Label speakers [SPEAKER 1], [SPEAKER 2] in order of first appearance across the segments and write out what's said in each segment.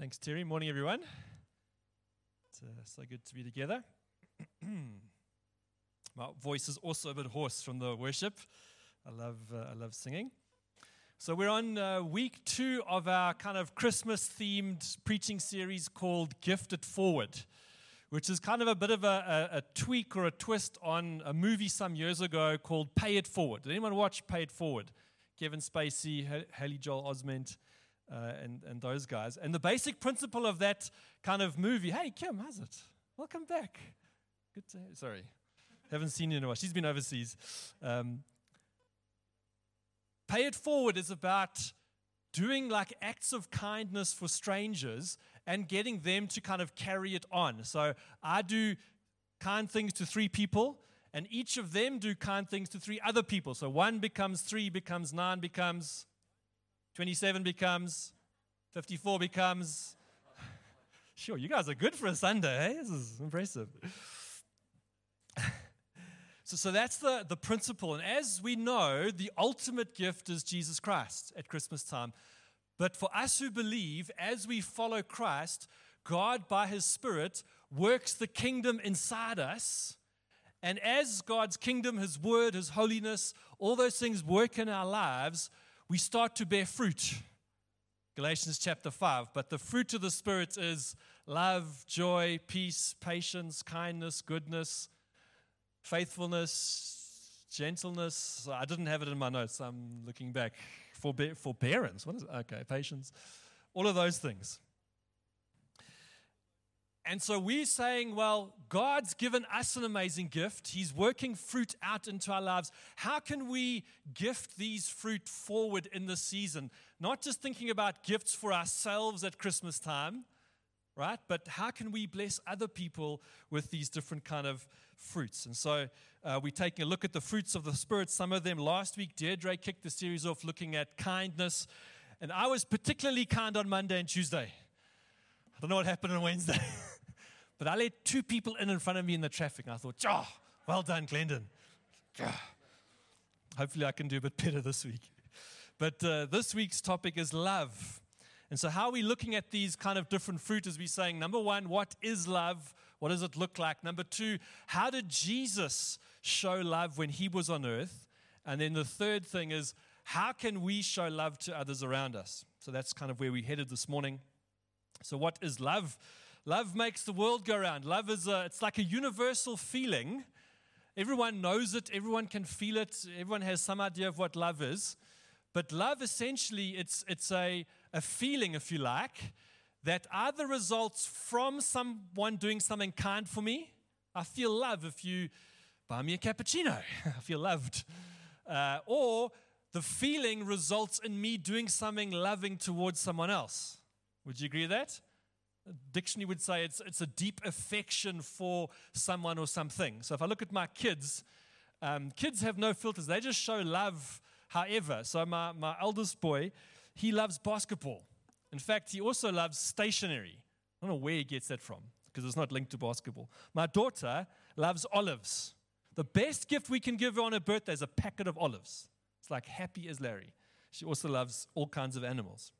[SPEAKER 1] Thanks, Terry. Morning, everyone. It's uh, so good to be together. My voice is also a bit hoarse from the worship. I love, uh, I love singing. So we're on uh, week two of our kind of Christmas-themed preaching series called "Gift It Forward," which is kind of a bit of a, a, a tweak or a twist on a movie some years ago called "Pay It Forward." Did anyone watch "Pay It Forward"? Kevin Spacey, Haley Joel Osment uh, and, and those guys. And the basic principle of that kind of movie hey, Kim, how's it? Welcome back. Good to have Sorry. Haven't seen you in a while. She's been overseas. Um, Pay It Forward is about doing like acts of kindness for strangers and getting them to kind of carry it on. So I do kind things to three people, and each of them do kind things to three other people. So one becomes three, becomes nine, becomes 27 becomes, 54 becomes. Sure, you guys are good for a Sunday, eh? This is impressive. so, so that's the, the principle. And as we know, the ultimate gift is Jesus Christ at Christmas time. But for us who believe, as we follow Christ, God, by His Spirit, works the kingdom inside us. And as God's kingdom, His word, His holiness, all those things work in our lives, we start to bear fruit. Galatians chapter 5. But the fruit of the Spirit is love, joy, peace, patience, kindness, goodness, faithfulness, gentleness. I didn't have it in my notes. I'm looking back. Forbear, forbearance. What is it? Okay, patience. All of those things. And so we're saying, well, God's given us an amazing gift. He's working fruit out into our lives. How can we gift these fruit forward in this season? Not just thinking about gifts for ourselves at Christmas time, right? But how can we bless other people with these different kind of fruits? And so uh, we're taking a look at the fruits of the Spirit. Some of them last week, Deirdre kicked the series off looking at kindness. And I was particularly kind on Monday and Tuesday. I don't know what happened on Wednesday. But I let two people in in front of me in the traffic, and I thought, oh, well done, Glendon. Hopefully, I can do a bit better this week. But uh, this week's topic is love. And so, how are we looking at these kind of different fruit? As we're saying, number one, what is love? What does it look like? Number two, how did Jesus show love when he was on earth? And then the third thing is, how can we show love to others around us? So that's kind of where we headed this morning. So, what is love? Love makes the world go round. Love is a, it's like a universal feeling. Everyone knows it, everyone can feel it, everyone has some idea of what love is. But love essentially it's it's a, a feeling, if you like, that either results from someone doing something kind for me. I feel love if you buy me a cappuccino. I feel loved. Uh, or the feeling results in me doing something loving towards someone else. Would you agree with that? Dictionary would say it's, it's a deep affection for someone or something. So if I look at my kids, um, kids have no filters. They just show love however. So my, my eldest boy, he loves basketball. In fact, he also loves stationery. I don't know where he gets that from because it's not linked to basketball. My daughter loves olives. The best gift we can give her on her birthday is a packet of olives. It's like happy as Larry. She also loves all kinds of animals.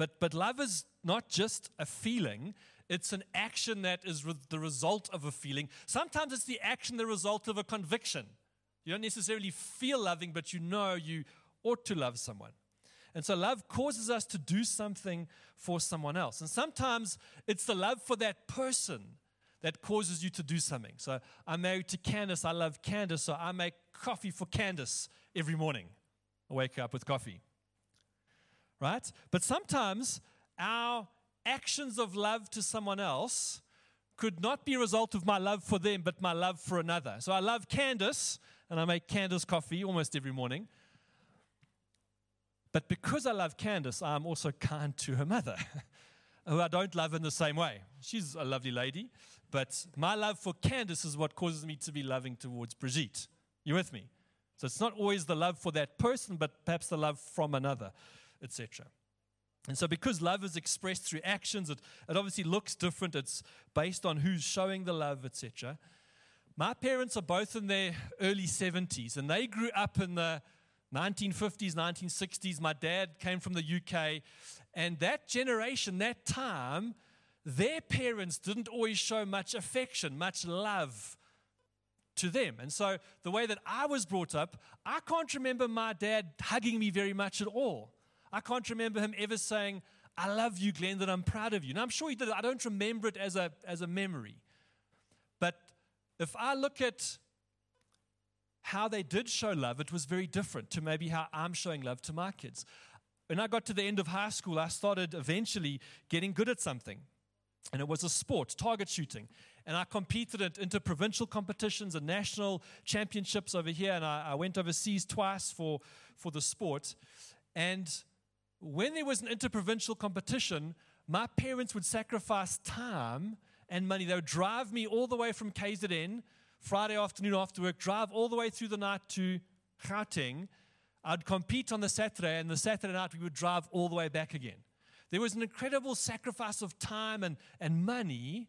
[SPEAKER 1] But, but love is not just a feeling, it's an action that is re- the result of a feeling. Sometimes it's the action, the result of a conviction. You don't necessarily feel loving, but you know you ought to love someone. And so love causes us to do something for someone else. And sometimes it's the love for that person that causes you to do something. So I'm married to Candace. I love Candace, so I make coffee for Candace every morning. I wake up with coffee right? But sometimes our actions of love to someone else could not be a result of my love for them, but my love for another. So I love Candace, and I make Candace coffee almost every morning. But because I love Candace, I'm also kind to her mother, who I don't love in the same way. She's a lovely lady, but my love for Candace is what causes me to be loving towards Brigitte. You with me? So it's not always the love for that person, but perhaps the love from another etc. And so, because love is expressed through actions, it, it obviously looks different. It's based on who's showing the love, etc. My parents are both in their early 70s, and they grew up in the 1950s, 1960s. My dad came from the UK, And that generation, that time, their parents didn't always show much affection, much love to them. And so, the way that I was brought up, I can't remember my dad hugging me very much at all. I can't remember him ever saying, I love you, Glenn, that I'm proud of you. And I'm sure he did. I don't remember it as a, as a memory. But if I look at how they did show love, it was very different to maybe how I'm showing love to my kids. When I got to the end of high school, I started eventually getting good at something. And it was a sport, target shooting. And I competed at interprovincial competitions and national championships over here. And I, I went overseas twice for, for the sport. And when there was an interprovincial competition, my parents would sacrifice time and money. They would drive me all the way from KZN Friday afternoon after work, drive all the way through the night to Gauteng. I'd compete on the Saturday, and the Saturday night we would drive all the way back again. There was an incredible sacrifice of time and, and money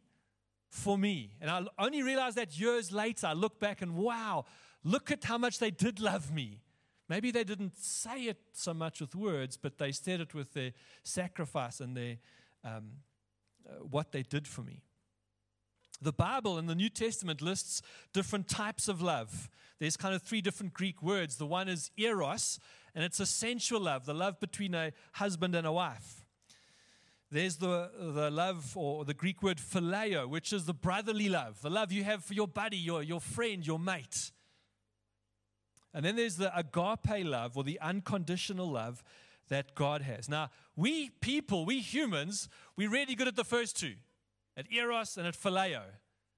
[SPEAKER 1] for me. And I only realized that years later. I look back and wow, look at how much they did love me. Maybe they didn't say it so much with words, but they said it with their sacrifice and their, um, uh, what they did for me. The Bible in the New Testament lists different types of love. There's kind of three different Greek words. The one is eros, and it's a sensual love, the love between a husband and a wife. There's the, the love, or the Greek word phileo, which is the brotherly love, the love you have for your buddy, your, your friend, your mate. And then there's the agape love, or the unconditional love that God has. Now, we people, we humans, we're really good at the first two at eros and at phileo.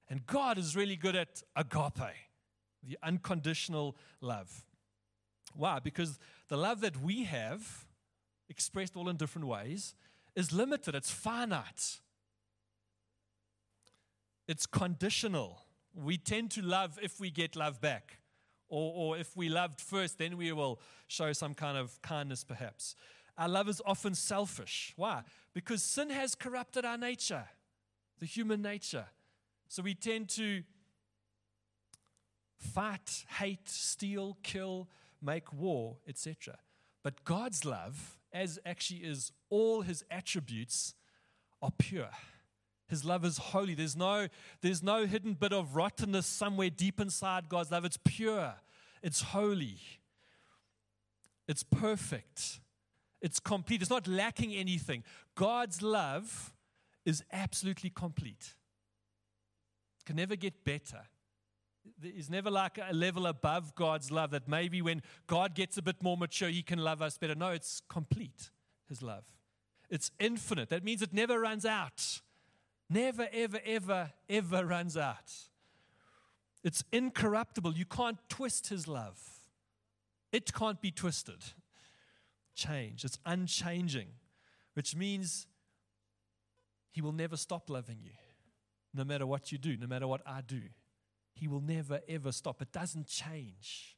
[SPEAKER 1] And God is really good at agape, the unconditional love. Why? Because the love that we have, expressed all in different ways, is limited, it's finite, it's conditional. We tend to love if we get love back. Or, or if we loved first, then we will show some kind of kindness, perhaps. Our love is often selfish. Why? Because sin has corrupted our nature the human nature. So we tend to fight, hate, steal, kill, make war, etc. But God's love, as actually is all his attributes, are pure. His love is holy. There's no, there's no hidden bit of rottenness somewhere deep inside God's love. It's pure, it's holy, it's perfect, it's complete, it's not lacking anything. God's love is absolutely complete. Can never get better. There is never like a level above God's love that maybe when God gets a bit more mature, he can love us better. No, it's complete, his love. It's infinite. That means it never runs out. Never, ever, ever, ever runs out. It's incorruptible. You can't twist his love, it can't be twisted. Change. It's unchanging, which means he will never stop loving you, no matter what you do, no matter what I do. He will never, ever stop. It doesn't change.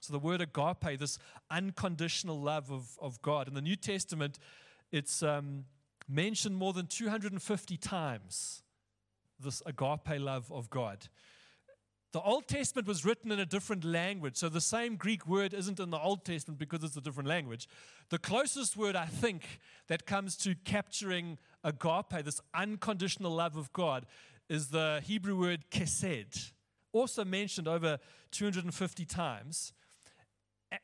[SPEAKER 1] So, the word agape, this unconditional love of, of God, in the New Testament, it's um, mentioned more than 250 times, this agape love of God. The Old Testament was written in a different language, so the same Greek word isn't in the Old Testament because it's a different language. The closest word I think that comes to capturing agape, this unconditional love of God, is the Hebrew word chesed, also mentioned over 250 times.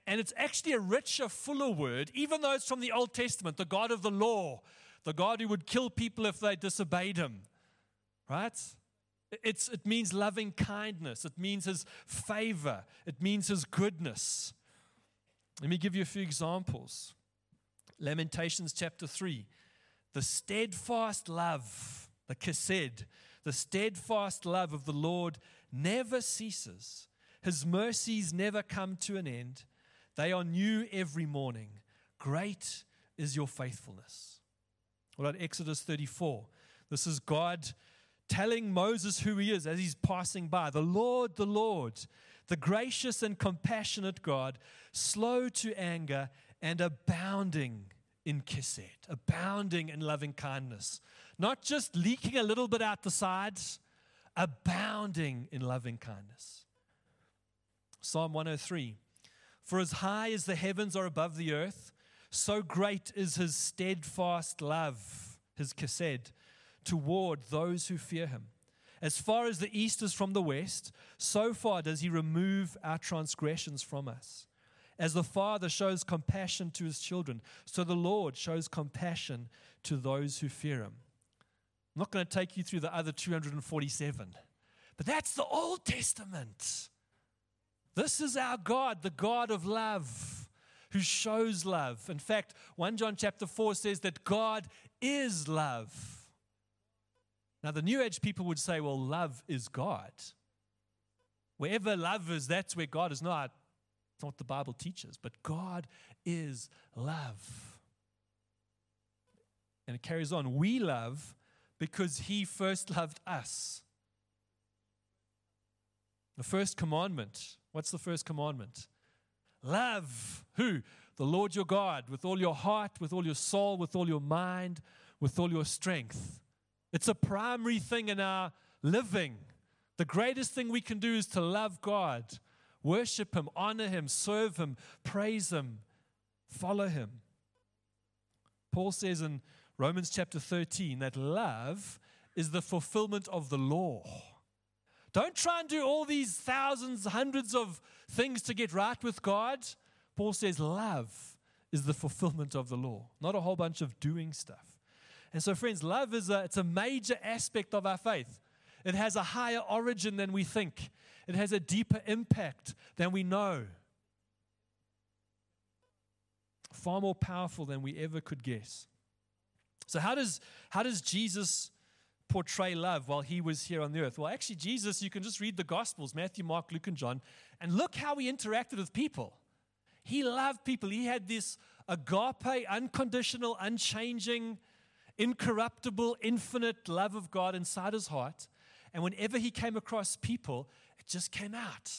[SPEAKER 1] And it's actually a richer, fuller word, even though it's from the Old Testament, the God of the law, the God who would kill people if they disobeyed him. Right? It's, it means loving kindness. It means his favor. It means his goodness. Let me give you a few examples. Lamentations chapter 3. The steadfast love, the chesed, the steadfast love of the Lord never ceases. His mercies never come to an end. They are new every morning. Great is your faithfulness. What about Exodus 34? This is God telling Moses who he is as he's passing by. The Lord, the Lord, the gracious and compassionate God, slow to anger and abounding in chesed, abounding in loving kindness. Not just leaking a little bit out the sides, abounding in loving kindness. Psalm 103 For as high as the heavens are above the earth, so great is his steadfast love, his chesed, toward those who fear him. As far as the east is from the west, so far does he remove our transgressions from us. As the Father shows compassion to his children, so the Lord shows compassion to those who fear him. I'm not going to take you through the other 247, but that's the Old Testament. This is our God, the God of love, who shows love. In fact, 1 John chapter 4 says that God is love. Now, the New Age people would say, well, love is God. Wherever love is, that's where God is not. It's not what the Bible teaches, but God is love. And it carries on. We love because He first loved us. The first commandment. What's the first commandment? Love who? The Lord your God with all your heart, with all your soul, with all your mind, with all your strength. It's a primary thing in our living. The greatest thing we can do is to love God, worship Him, honor Him, serve Him, praise Him, follow Him. Paul says in Romans chapter 13 that love is the fulfillment of the law. Don't try and do all these thousands, hundreds of things to get right with God. Paul says love is the fulfillment of the law, not a whole bunch of doing stuff. And so, friends, love is a, it's a major aspect of our faith. It has a higher origin than we think, it has a deeper impact than we know. Far more powerful than we ever could guess. So, how does, how does Jesus portray love while he was here on the earth? Well, actually, Jesus, you can just read the Gospels Matthew, Mark, Luke, and John, and look how he interacted with people. He loved people. He had this agape, unconditional, unchanging, incorruptible, infinite love of God inside his heart. And whenever he came across people, it just came out.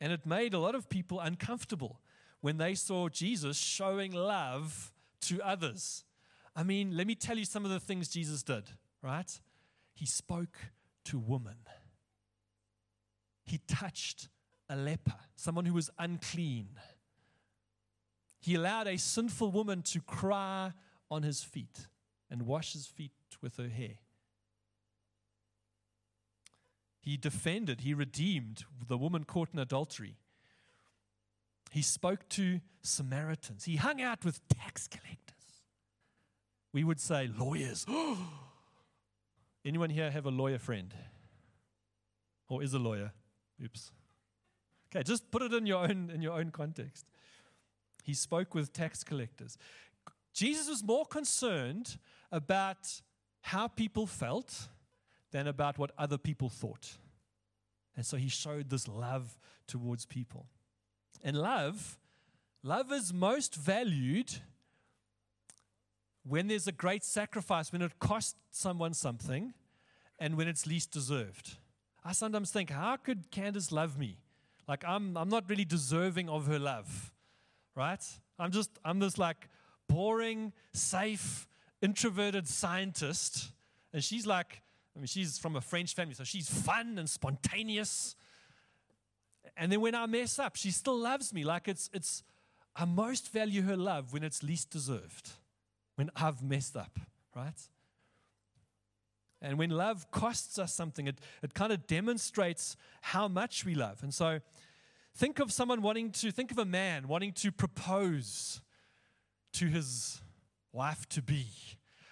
[SPEAKER 1] And it made a lot of people uncomfortable when they saw Jesus showing love to others. I mean, let me tell you some of the things Jesus did, right? He spoke to women. He touched a leper, someone who was unclean. He allowed a sinful woman to cry on his feet and wash his feet with her hair. He defended, he redeemed the woman caught in adultery. He spoke to Samaritans. He hung out with tax collectors. We would say lawyers. Anyone here have a lawyer friend? Or is a lawyer? Oops. Okay, just put it in your own in your own context. He spoke with tax collectors. Jesus was more concerned about how people felt than about what other people thought. And so he showed this love towards people. And love, love is most valued when there's a great sacrifice, when it costs someone something, and when it's least deserved. I sometimes think, how could Candace love me? Like I'm, I'm not really deserving of her love, right? I'm just, I'm this like boring, safe, introverted scientist, and she's like, I mean, she's from a French family, so she's fun and spontaneous and then when I mess up, she still loves me. Like it's, it's, I most value her love when it's least deserved, when I've messed up, right? And when love costs us something, it, it kind of demonstrates how much we love. And so think of someone wanting to, think of a man wanting to propose to his wife to be,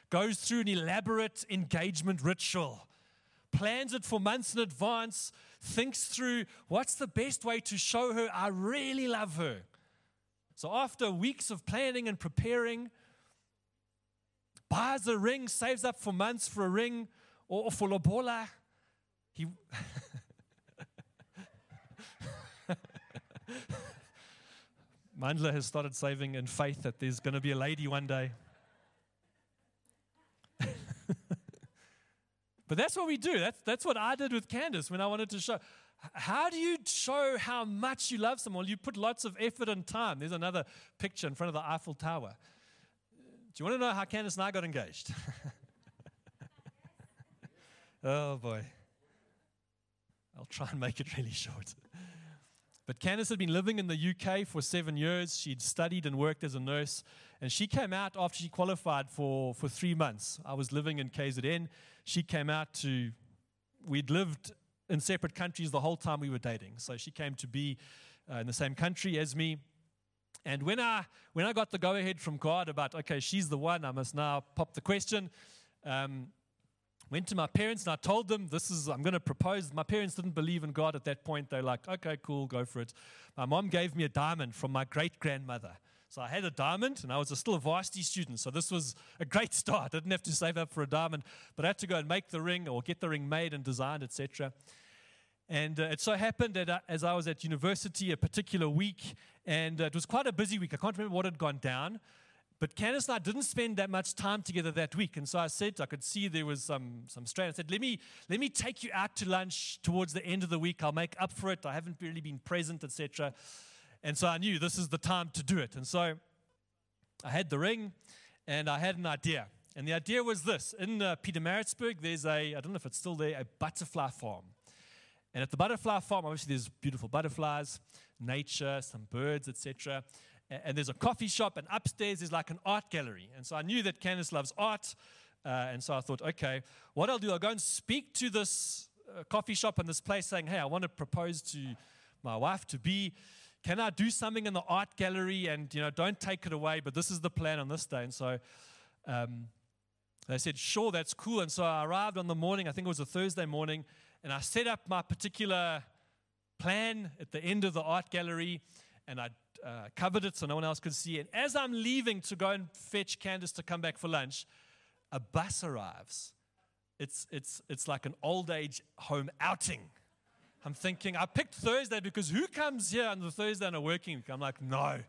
[SPEAKER 1] goes through an elaborate engagement ritual, plans it for months in advance, thinks through what's the best way to show her I really love her. So after weeks of planning and preparing, buys a ring, saves up for months for a ring or, or for lobola. He Mandla has started saving in faith that there's going to be a lady one day. But that's what we do. That's, that's what I did with Candace when I wanted to show. How do you show how much you love someone? You put lots of effort and time. There's another picture in front of the Eiffel Tower. Do you want to know how Candace and I got engaged? oh boy. I'll try and make it really short. But Candice had been living in the UK for seven years. She'd studied and worked as a nurse. And she came out after she qualified for, for three months. I was living in KZN. She came out to, we'd lived in separate countries the whole time we were dating. So she came to be uh, in the same country as me. And when I, when I got the go ahead from God about, okay, she's the one, I must now pop the question, um, went to my parents and I told them, this is, I'm going to propose. My parents didn't believe in God at that point. They're like, okay, cool, go for it. My mom gave me a diamond from my great grandmother. So I had a diamond and I was a, still a varsity student. So this was a great start. I didn't have to save up for a diamond, but I had to go and make the ring or get the ring made and designed, etc. And uh, it so happened that uh, as I was at university a particular week, and uh, it was quite a busy week, I can't remember what had gone down, but Candice and I didn't spend that much time together that week. And so I said, I could see there was some, some strain. I said, let me, let me take you out to lunch towards the end of the week. I'll make up for it. I haven't really been present, etc. And so I knew this is the time to do it. And so I had the ring and I had an idea. And the idea was this in uh, Pietermaritzburg, there's a, I don't know if it's still there, a butterfly farm. And at the butterfly farm, obviously, there's beautiful butterflies, nature, some birds, etc and there's a coffee shop, and upstairs is like an art gallery. And so I knew that Candice loves art, uh, and so I thought, okay, what I'll do, I'll go and speak to this uh, coffee shop and this place, saying, hey, I want to propose to my wife to be. Can I do something in the art gallery? And you know, don't take it away. But this is the plan on this day. And so um, they said, sure, that's cool. And so I arrived on the morning. I think it was a Thursday morning, and I set up my particular plan at the end of the art gallery, and I uh, covered it so no one else could see it. As I'm leaving to go and fetch Candice to come back for lunch, a bus arrives. It's, it's, it's like an old age home outing. I'm thinking, I picked Thursday because who comes here on the Thursday on a working? I'm like, no.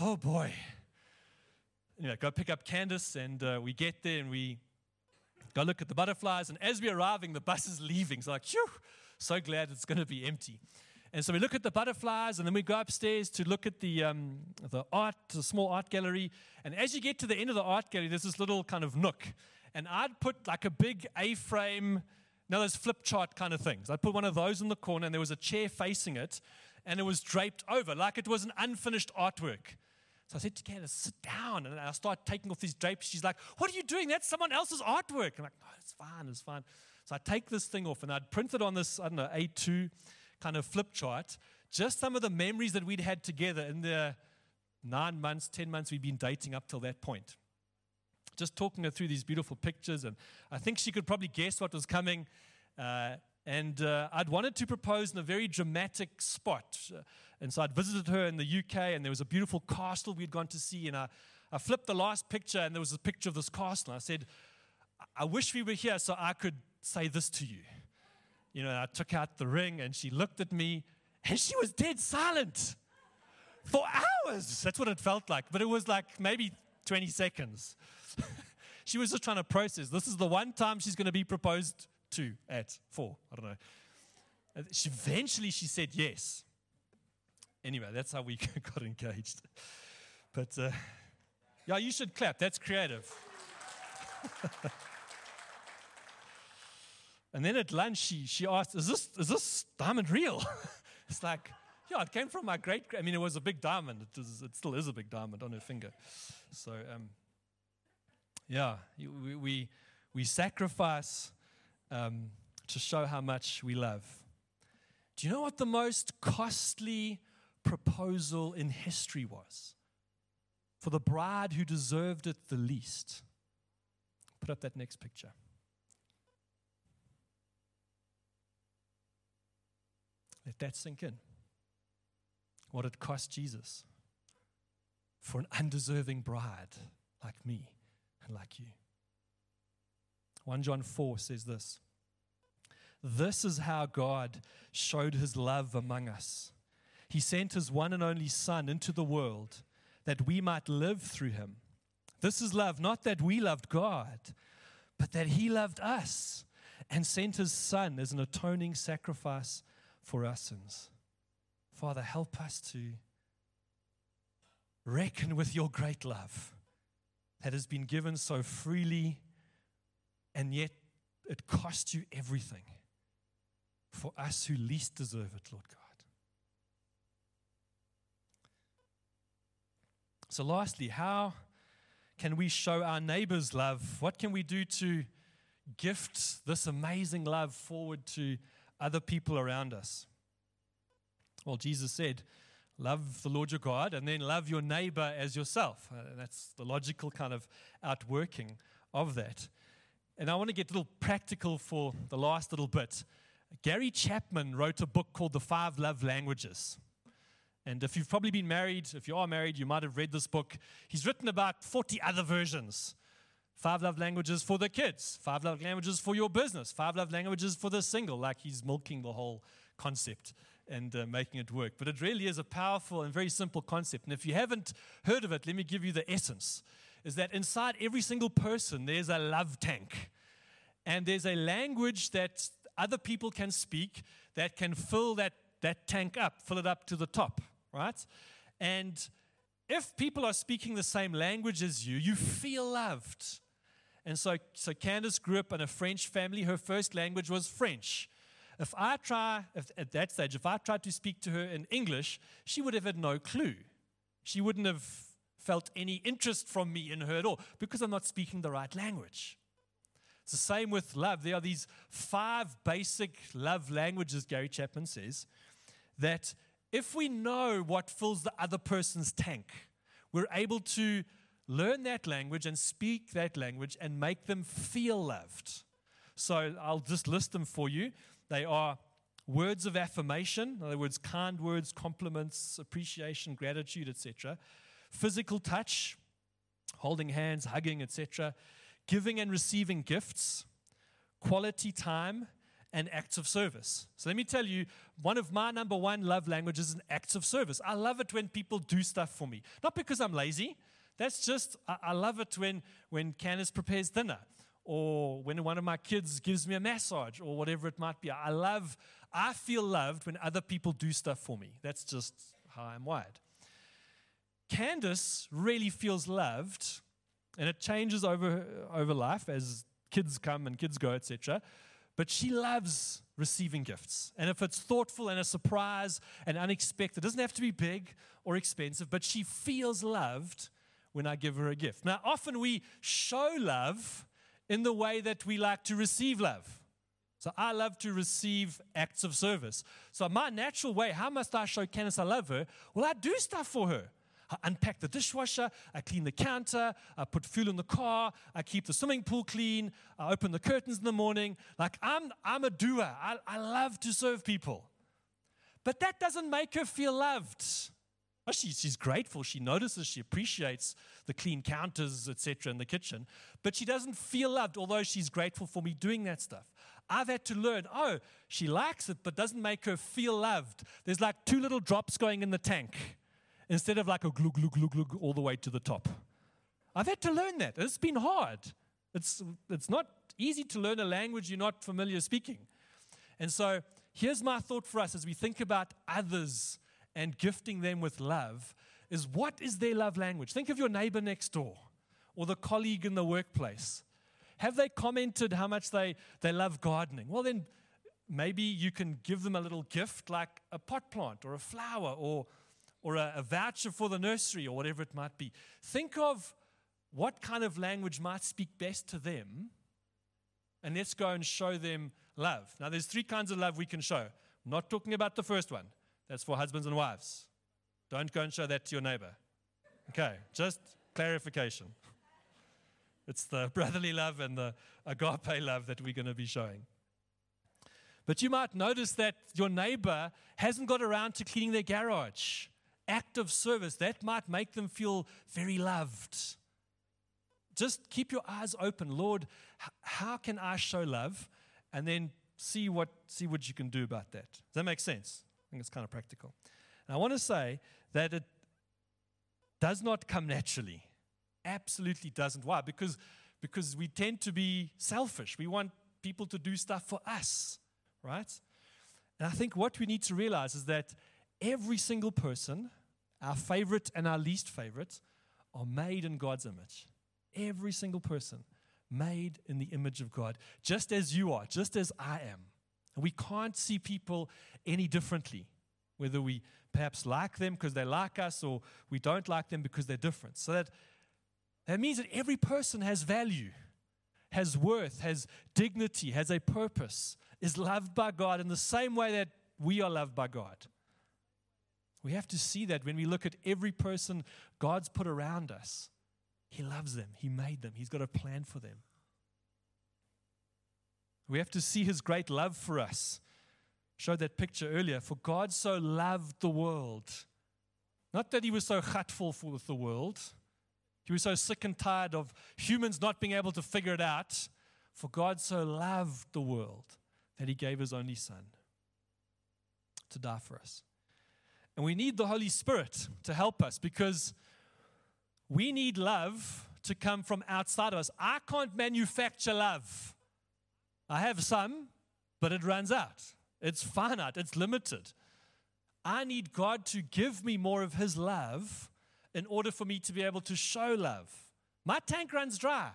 [SPEAKER 1] Oh boy. You know, go pick up Candice, and uh, we get there and we go look at the butterflies. And as we're arriving, the bus is leaving. So, like, phew, so glad it's going to be empty. And so we look at the butterflies, and then we go upstairs to look at the, um, the art, the small art gallery. And as you get to the end of the art gallery, there's this little kind of nook. And I'd put like a big A frame, now those flip chart kind of things. I'd put one of those in the corner, and there was a chair facing it, and it was draped over like it was an unfinished artwork. So I said to Candice, sit down. And I start taking off these drapes. She's like, What are you doing? That's someone else's artwork. I'm like, No, it's fine, it's fine. So I take this thing off and I'd print it on this, I don't know, A2 kind of flip chart, just some of the memories that we'd had together in the nine months, 10 months we'd been dating up till that point. Just talking her through these beautiful pictures, and I think she could probably guess what was coming. Uh, and uh, I'd wanted to propose in a very dramatic spot. And so I'd visited her in the UK, and there was a beautiful castle we'd gone to see. And I, I flipped the last picture, and there was a picture of this castle. And I said, I wish we were here so I could say this to you you know, I took out the ring and she looked at me and she was dead silent for hours. That's what it felt like. But it was like maybe 20 seconds. she was just trying to process. This is the one time she's going to be proposed to at four. I don't know. She, eventually she said yes. Anyway, that's how we got engaged. But uh, yeah, you should clap. That's creative. And then at lunch, she, she asked, is this, is this diamond real? it's like, yeah, it came from my great, I mean, it was a big diamond. It, is, it still is a big diamond on her finger. So, um, yeah, we, we, we sacrifice um, to show how much we love. Do you know what the most costly proposal in history was? For the bride who deserved it the least. Put up that next picture. Let that sink in. What it cost Jesus for an undeserving bride like me and like you. 1 John 4 says this This is how God showed his love among us. He sent his one and only Son into the world that we might live through him. This is love, not that we loved God, but that he loved us and sent his Son as an atoning sacrifice for our sins. Father, help us to reckon with your great love that has been given so freely, and yet it cost you everything for us who least deserve it, Lord God. So, lastly, how can we show our neighbors love? What can we do to gift this amazing love forward to other people around us? Well, Jesus said, Love the Lord your God and then love your neighbor as yourself. Uh, that's the logical kind of outworking of that. And I want to get a little practical for the last little bit. Gary Chapman wrote a book called The Five Love Languages. And if you've probably been married, if you are married, you might have read this book. He's written about 40 other versions. Five love languages for the kids, five love languages for your business, five love languages for the single, like he's milking the whole concept and uh, making it work. But it really is a powerful and very simple concept. And if you haven't heard of it, let me give you the essence is that inside every single person, there's a love tank. And there's a language that other people can speak that can fill that, that tank up, fill it up to the top, right? And if people are speaking the same language as you, you feel loved. And so, so Candace grew up in a French family. Her first language was French. If I try, if, at that stage, if I tried to speak to her in English, she would have had no clue. She wouldn't have felt any interest from me in her at all because I'm not speaking the right language. It's the same with love. There are these five basic love languages, Gary Chapman says, that if we know what fills the other person's tank, we're able to learn that language and speak that language and make them feel loved. So I'll just list them for you. They are words of affirmation, in other words, kind words, compliments, appreciation, gratitude, etc physical touch, holding hands, hugging, etc., giving and receiving gifts, quality time, and acts of service. So let me tell you, one of my number one love languages is acts of service. I love it when people do stuff for me. Not because I'm lazy. That's just, I, I love it when, when Candice prepares dinner or when one of my kids gives me a massage or whatever it might be. I love, I feel loved when other people do stuff for me. That's just how I'm wired. Candace really feels loved, and it changes over, over life as kids come and kids go, etc. But she loves receiving gifts. And if it's thoughtful and a surprise and unexpected, it doesn't have to be big or expensive, but she feels loved when I give her a gift. Now, often we show love in the way that we like to receive love. So I love to receive acts of service. So my natural way, how must I show Candace I love her? Well, I do stuff for her. I unpack the dishwasher, I clean the counter, I put fuel in the car, I keep the swimming pool clean, I open the curtains in the morning. Like I'm, I'm a doer. I, I love to serve people. But that doesn't make her feel loved. Well, she, she's grateful. She notices, she appreciates the clean counters, etc., in the kitchen. But she doesn't feel loved, although she's grateful for me doing that stuff. I've had to learn, oh, she likes it, but doesn't make her feel loved. There's like two little drops going in the tank instead of like a glug, glug, glug, glug all the way to the top. I've had to learn that. It's been hard. It's, it's not easy to learn a language you're not familiar speaking. And so here's my thought for us as we think about others and gifting them with love is what is their love language? Think of your neighbor next door or the colleague in the workplace. Have they commented how much they, they love gardening? Well, then maybe you can give them a little gift like a pot plant or a flower or or a, a voucher for the nursery or whatever it might be. Think of what kind of language might speak best to them, and let's go and show them love. Now, there's three kinds of love we can show. I'm not talking about the first one, that's for husbands and wives. Don't go and show that to your neighbor. Okay, just clarification. It's the brotherly love and the agape love that we're going to be showing. But you might notice that your neighbor hasn't got around to cleaning their garage act of service, that might make them feel very loved. Just keep your eyes open. Lord, how can I show love? And then see what, see what you can do about that. Does that make sense? I think it's kind of practical. And I want to say that it does not come naturally. Absolutely doesn't. Why? Because, because we tend to be selfish. We want people to do stuff for us, right? And I think what we need to realize is that every single person, our favorite and our least favorite, are made in God's image. Every single person made in the image of God, just as you are, just as I am. And we can't see people any differently. whether we perhaps like them because they like us or we don't like them because they're different. So that, that means that every person has value, has worth, has dignity, has a purpose, is loved by God in the same way that we are loved by God. We have to see that when we look at every person God's put around us. He loves them, He made them, He's got a plan for them. We have to see His great love for us. Showed that picture earlier. For God so loved the world. Not that He was so hurtful with the world, He was so sick and tired of humans not being able to figure it out. For God so loved the world that He gave His only Son to die for us. And we need the Holy Spirit to help us because we need love to come from outside of us. I can't manufacture love. I have some, but it runs out. It's finite, it's limited. I need God to give me more of His love in order for me to be able to show love. My tank runs dry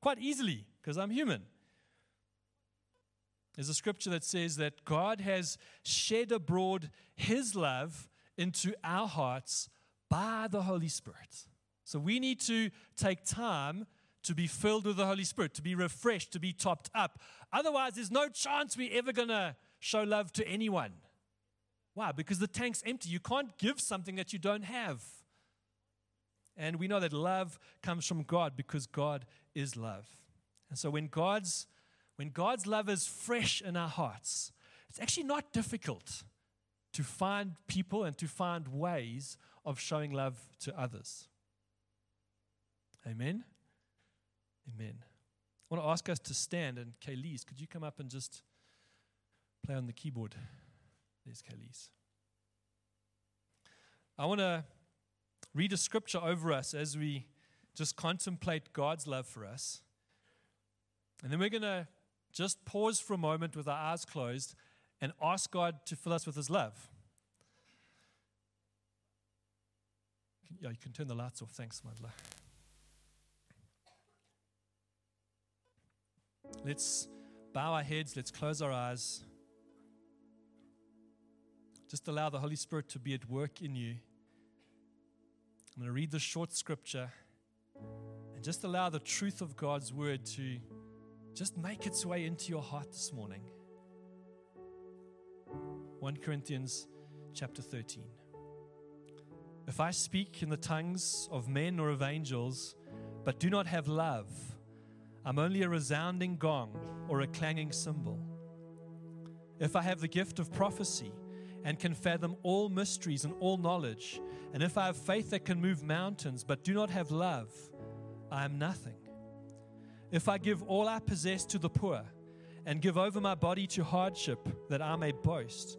[SPEAKER 1] quite easily because I'm human. There's a scripture that says that God has shed abroad His love into our hearts by the Holy Spirit. So we need to take time to be filled with the Holy Spirit, to be refreshed, to be topped up. Otherwise, there's no chance we're ever going to show love to anyone. Why? Because the tank's empty. You can't give something that you don't have. And we know that love comes from God because God is love. And so when God's when God's love is fresh in our hearts, it's actually not difficult to find people and to find ways of showing love to others. Amen. Amen. I want to ask us to stand, and Kaylee's, could you come up and just play on the keyboard? There's Kaylee's. I want to read a scripture over us as we just contemplate God's love for us. And then we're going to just pause for a moment with our eyes closed and ask God to fill us with His love. Yeah, you can turn the lights off. Thanks, Mandla. Let's bow our heads, let's close our eyes. Just allow the Holy Spirit to be at work in you. I'm going to read the short scripture and just allow the truth of God's word to just make its way into your heart this morning. 1 Corinthians chapter 13. If I speak in the tongues of men or of angels, but do not have love, I'm only a resounding gong or a clanging cymbal. If I have the gift of prophecy and can fathom all mysteries and all knowledge, and if I have faith that can move mountains but do not have love, I am nothing. If I give all I possess to the poor and give over my body to hardship that I may boast,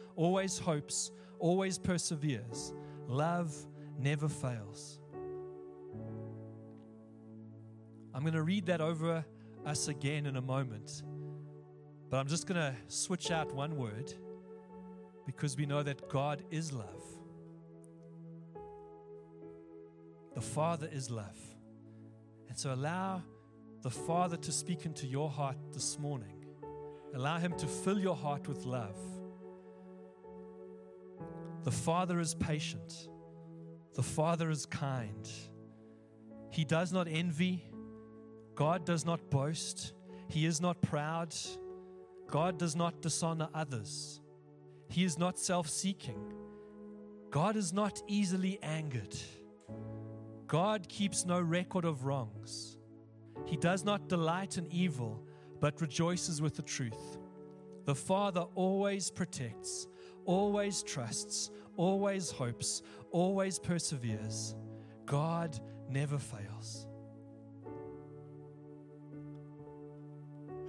[SPEAKER 1] always hopes, always perseveres. Love never fails. I'm going to read that over us again in a moment. But I'm just going to switch out one word because we know that God is love. The Father is love. And so allow the Father to speak into your heart this morning. Allow Him to fill your heart with love. The Father is patient. The Father is kind. He does not envy. God does not boast, He is not proud, God does not dishonor others, He is not self seeking, God is not easily angered, God keeps no record of wrongs, He does not delight in evil, but rejoices with the truth. The Father always protects, always trusts, always hopes, always perseveres. God never fails.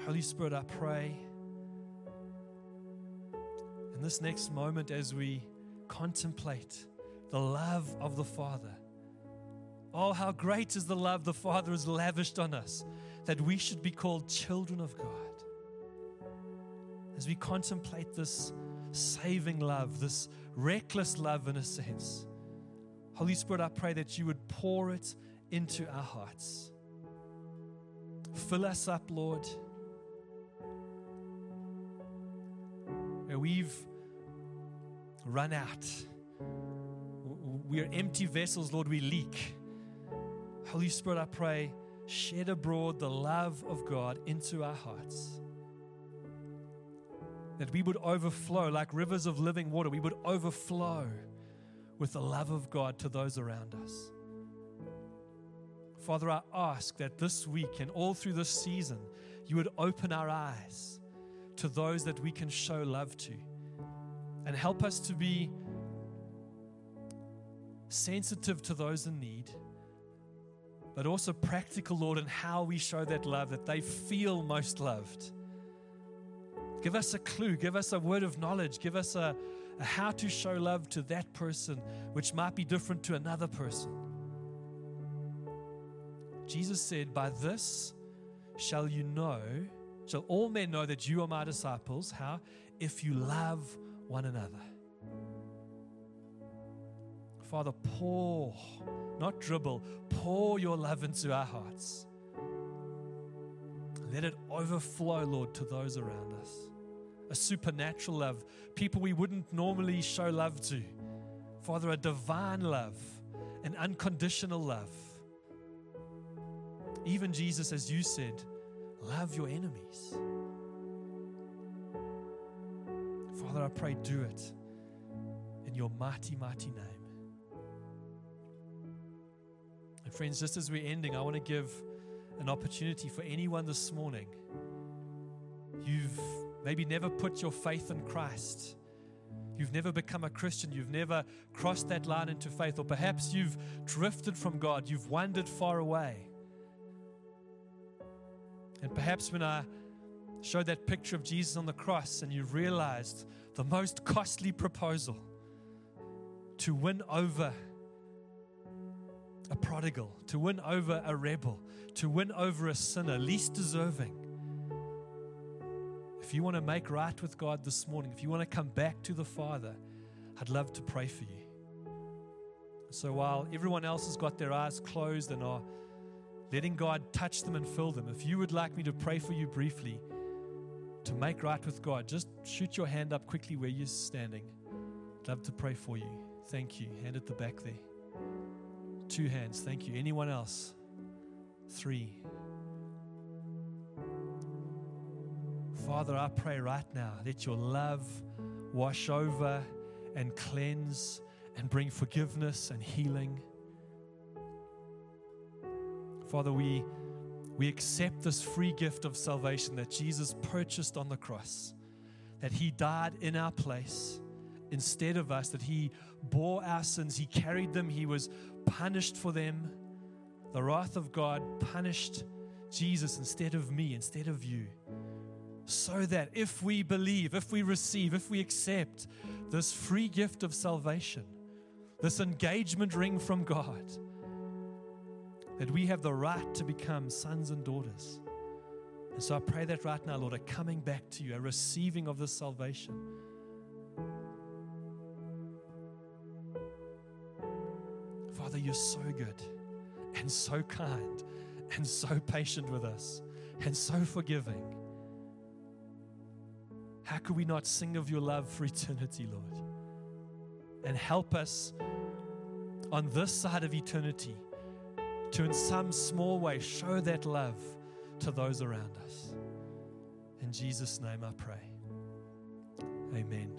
[SPEAKER 1] Holy Spirit, I pray in this next moment as we contemplate the love of the Father. Oh, how great is the love the Father has lavished on us that we should be called children of God. As we contemplate this saving love, this reckless love in a sense, Holy Spirit, I pray that you would pour it into our hearts. Fill us up, Lord. Where we've run out, we're empty vessels, Lord, we leak. Holy Spirit, I pray, shed abroad the love of God into our hearts. That we would overflow like rivers of living water. We would overflow with the love of God to those around us. Father, I ask that this week and all through this season, you would open our eyes to those that we can show love to and help us to be sensitive to those in need, but also practical, Lord, in how we show that love, that they feel most loved. Give us a clue, give us a word of knowledge, give us a, a how to show love to that person, which might be different to another person. Jesus said, By this shall you know, shall all men know that you are my disciples. How? If you love one another. Father, pour, not dribble, pour your love into our hearts. Let it overflow, Lord, to those around us. A supernatural love, people we wouldn't normally show love to. Father, a divine love, an unconditional love. Even Jesus, as you said, love your enemies. Father, I pray, do it in your mighty, mighty name. And friends, just as we're ending, I want to give an opportunity for anyone this morning. You've maybe never put your faith in Christ. You've never become a Christian. You've never crossed that line into faith. Or perhaps you've drifted from God. You've wandered far away. And perhaps when I showed that picture of Jesus on the cross and you realized the most costly proposal to win over a prodigal, to win over a rebel, to win over a sinner, least deserving. If you want to make right with God this morning, if you want to come back to the Father, I'd love to pray for you. So while everyone else has got their eyes closed and are letting God touch them and fill them, if you would like me to pray for you briefly to make right with God, just shoot your hand up quickly where you're standing. I'd love to pray for you. Thank you. Hand at the back there. Two hands. Thank you. Anyone else? Three. Father, I pray right now, let your love wash over and cleanse and bring forgiveness and healing. Father, we, we accept this free gift of salvation that Jesus purchased on the cross, that He died in our place instead of us, that He bore our sins, He carried them, He was punished for them. The wrath of God punished Jesus instead of me, instead of you. So that if we believe, if we receive, if we accept this free gift of salvation, this engagement ring from God, that we have the right to become sons and daughters. And so I pray that right now, Lord, a coming back to you, a receiving of this salvation. Father, you're so good and so kind and so patient with us and so forgiving. How could we not sing of your love for eternity, Lord? And help us on this side of eternity to, in some small way, show that love to those around us. In Jesus' name I pray. Amen.